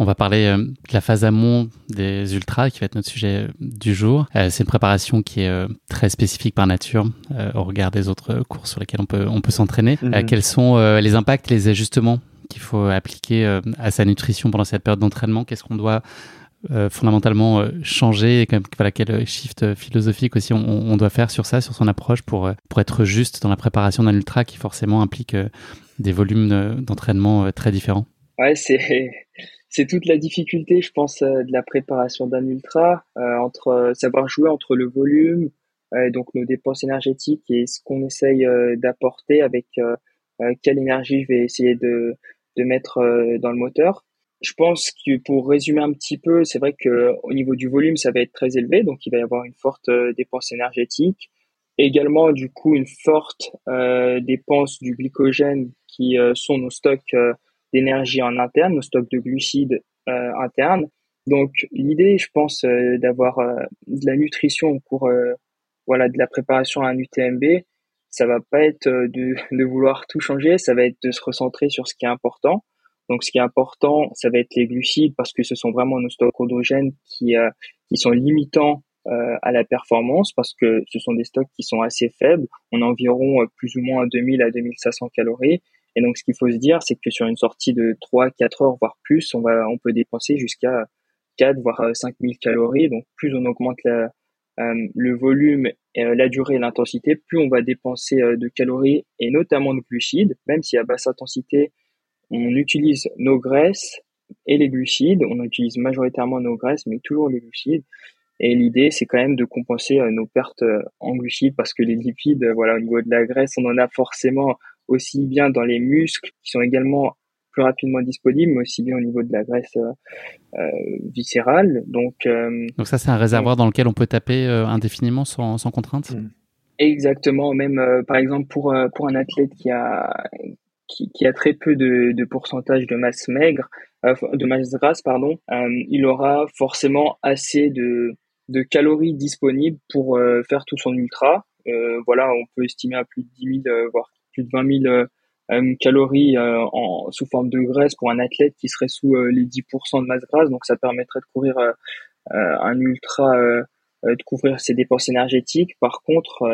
On va parler euh, de la phase amont des ultras, qui va être notre sujet euh, du jour. Euh, c'est une préparation qui est très spécifique par nature au regard des autres courses sur lesquelles on peut, on peut s'entraîner. Mhm. quels sont les impacts, les ajustements qu'il faut appliquer à sa nutrition pendant cette période d'entraînement? Qu'est-ce qu'on doit fondamentalement changer? Et voilà, quel shift philosophique aussi on, on, doit faire sur ça, sur son approche pour, pour être juste dans la préparation d'un ultra qui forcément implique des volumes d'entraînement très différents? Ouais, c'est c'est toute la difficulté, je pense, euh, de la préparation d'un ultra, euh, entre euh, savoir jouer entre le volume, donc nos dépenses énergétiques et ce qu'on essaye d'apporter avec quelle énergie je vais essayer de, de mettre dans le moteur. Je pense que pour résumer un petit peu, c'est vrai que au niveau du volume, ça va être très élevé, donc il va y avoir une forte dépense énergétique. Également, du coup, une forte dépense du glycogène qui sont nos stocks d'énergie en interne, nos stocks de glucides euh, internes. Donc l'idée, je pense, euh, d'avoir euh, de la nutrition au cours voilà, de la préparation à un UTMB, ça va pas être de, de vouloir tout changer, ça va être de se recentrer sur ce qui est important. Donc, ce qui est important, ça va être les glucides parce que ce sont vraiment nos stocks hydrogènes qui, qui sont limitants à la performance parce que ce sont des stocks qui sont assez faibles. On a environ plus ou moins 2000 à 2500 calories et donc, ce qu'il faut se dire, c'est que sur une sortie de 3, 4 heures, voire plus, on va, on peut dépenser jusqu'à 4, voire 5000 calories. Donc, plus on augmente euh, le volume, euh, la durée et l'intensité, plus on va dépenser euh, de calories et notamment de glucides. Même si à basse intensité, on utilise nos graisses et les glucides. On utilise majoritairement nos graisses, mais toujours les glucides. Et l'idée, c'est quand même de compenser nos pertes en glucides parce que les lipides, voilà, au niveau de la graisse, on en a forcément aussi bien dans les muscles qui sont également plus rapidement disponibles, mais aussi bien au niveau de la graisse euh, euh viscérale. Donc, euh, donc ça, c'est un réservoir dans lequel on peut taper euh, indéfiniment sans, sans contrainte? Mm. Exactement, même par exemple pour, pour un athlète qui a, qui, qui a très peu de, de pourcentage de masse maigre, de masse grasse, pardon, il aura forcément assez de, de calories disponibles pour faire tout son ultra. voilà, on peut estimer à plus de 10 000, voire de 20 000 euh, calories euh, en, sous forme de graisse pour un athlète qui serait sous euh, les 10% de masse grasse. Donc ça permettrait de couvrir un ultra, de couvrir ses dépenses énergétiques. Par contre,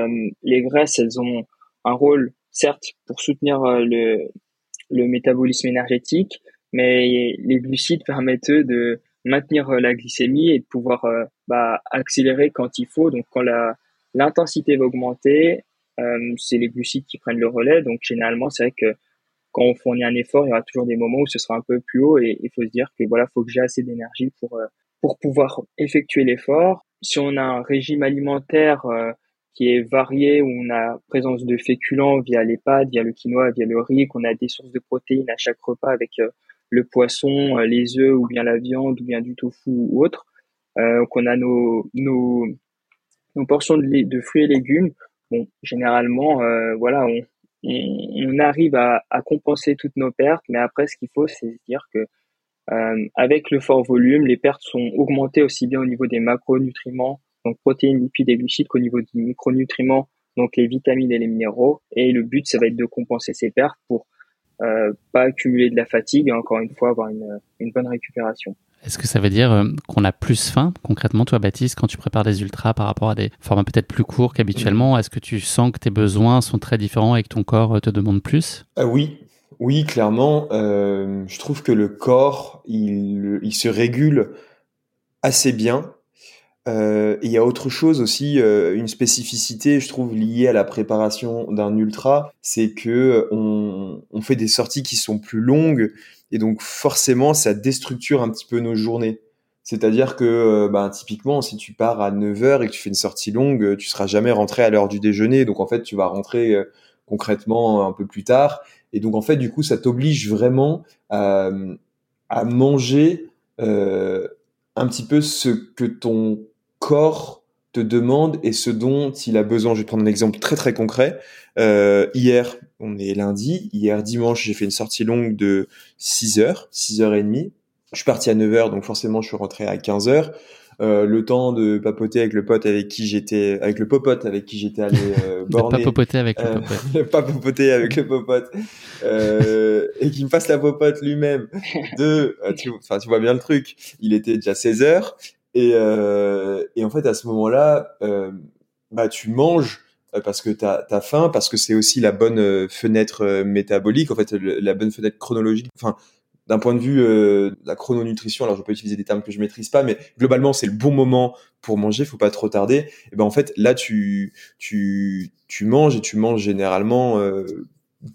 les graisses, elles ont un rôle, certes, pour soutenir le, le métabolisme énergétique, mais les glucides permettent eux de maintenir la glycémie et de pouvoir bah, accélérer quand il faut. Donc quand la l'intensité va augmenter, euh, c'est les glucides qui prennent le relais. Donc généralement, c'est vrai que quand on fournit un effort, il y aura toujours des moments où ce sera un peu plus haut et il faut se dire que voilà, faut que j'ai assez d'énergie pour euh, pour pouvoir effectuer l'effort. Si on a un régime alimentaire euh, qui est varié, où on a présence de féculents via les pâtes, via le quinoa, via le riz, qu'on a des sources de protéines à chaque repas avec le poisson, les œufs ou bien la viande ou bien du tofu ou autre, qu'on a nos, nos, nos portions de fruits et légumes, bon, généralement, euh, voilà, on, on, arrive à, compenser toutes nos pertes, mais après, ce qu'il faut, c'est dire que euh, avec le fort volume, les pertes sont augmentées aussi bien au niveau des macronutriments, donc protéines, lipides et glucides, qu'au niveau des micronutriments, donc les vitamines et les minéraux. Et le but, ça va être de compenser ces pertes pour euh, pas accumuler de la fatigue et encore une fois avoir une, une bonne récupération. Est-ce que ça veut dire euh, qu'on a plus faim concrètement, toi Baptiste, quand tu prépares des ultras par rapport à des formats peut-être plus courts qu'habituellement? Est-ce que tu sens que tes besoins sont très différents et que ton corps te demande plus? Oui, oui, clairement. Euh, je trouve que le corps, il, il se régule assez bien. Euh, il y a autre chose aussi, euh, une spécificité, je trouve, liée à la préparation d'un ultra, c'est que on, on, fait des sorties qui sont plus longues et donc forcément, ça déstructure un petit peu nos journées. C'est-à-dire que, ben, typiquement, si tu pars à 9h et que tu fais une sortie longue, tu seras jamais rentré à l'heure du déjeuner. Donc en fait, tu vas rentrer concrètement un peu plus tard. Et donc en fait, du coup, ça t'oblige vraiment à, à manger euh, un petit peu ce que ton corps te demande et ce dont il a besoin. Je vais prendre un exemple très très concret. Euh, hier, on est lundi. Hier dimanche, j'ai fait une sortie longue de 6 heures, 6 heures et demie. Je suis parti à 9 heures, donc forcément, je suis rentré à 15 heures. Euh, le temps de papoter avec le pote avec qui j'étais, avec le popote avec qui j'étais allé euh, borner. pas papoter avec le euh, popote. pas papoter avec le popote. Euh, et qui me fasse la popote lui-même. De, euh, tu, enfin, tu vois bien le truc. Il était déjà 16 heures. Et, et en fait, à ce moment-là, bah, tu manges parce que tu as, faim, parce que c'est aussi la bonne fenêtre métabolique, en fait, la bonne fenêtre chronologique. Enfin, d'un point de vue euh, de la chrononutrition, alors je peux utiliser des termes que je maîtrise pas, mais globalement c'est le bon moment pour manger, faut pas trop tarder. Et ben en fait là tu tu tu manges et tu manges généralement euh,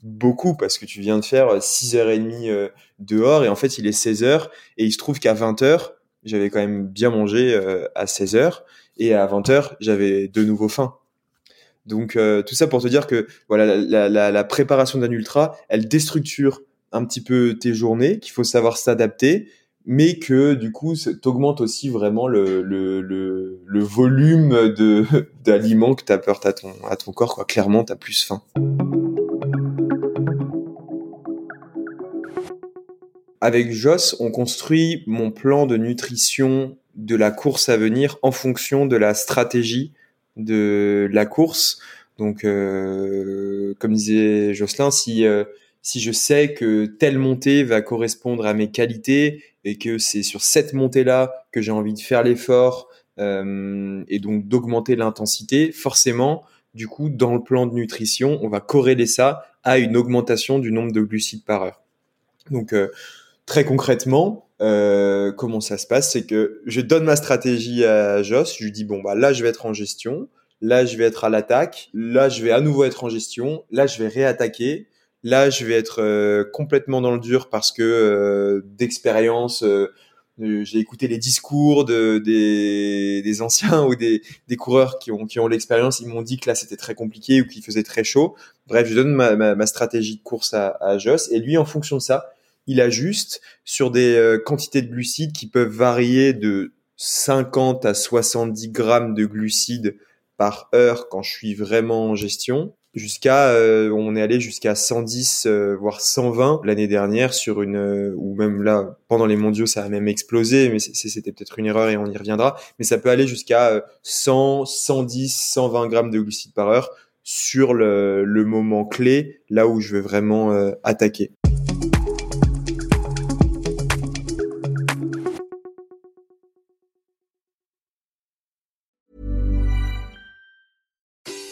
beaucoup parce que tu viens de faire 6h30 euh, dehors et en fait il est 16h et il se trouve qu'à 20h j'avais quand même bien mangé à 16h et à 20h j'avais de nouveau faim. Donc tout ça pour te dire que voilà la, préparation d'un ultra, elle déstructure un petit peu tes journées, qu'il faut savoir s'adapter, mais que du coup, t'augmente aussi vraiment le, le, le, volume d'aliments que tu apportes à ton, à ton corps. Quoi. Clairement, tu as plus faim. Avec Joss, on construit mon plan de nutrition de la course à venir en fonction de la stratégie de la course. Donc, euh, comme disait Jocelyn, si euh, si je sais que telle montée va correspondre à mes qualités et que c'est sur cette montée-là que j'ai envie de faire l'effort euh, et donc d'augmenter l'intensité, forcément, du coup, dans le plan de nutrition, on va corréler ça à une augmentation du nombre de glucides par heure. Donc, euh, très concrètement, euh, comment ça se passe C'est que je donne ma stratégie à Joss, je lui dis, bon, bah là, je vais être en gestion, là, je vais être à l'attaque, là, je vais à nouveau être en gestion, là, je vais réattaquer, Là, je vais être euh, complètement dans le dur parce que euh, d'expérience, euh, j'ai écouté les discours de, des, des anciens ou des, des, coureurs qui ont, qui ont l'expérience. Ils m'ont dit que là, c'était très compliqué ou qu'il faisait très chaud. Bref, je donne ma, ma, ma stratégie de course à, à, Joss et lui, en fonction de ça, il ajuste sur des quantités de glucides qui peuvent varier de 50 à 70 grammes de glucides par heure quand je suis vraiment en gestion jusqu'à euh, on est allé jusqu'à 110 euh, voire 120 l'année dernière sur une euh, ou même là pendant les mondiaux ça a même explosé mais c'était peut-être une erreur et on y reviendra mais ça peut aller jusqu'à 100 110 120 grammes de glucides par heure sur le, moment clé là où je vais vraiment attaquer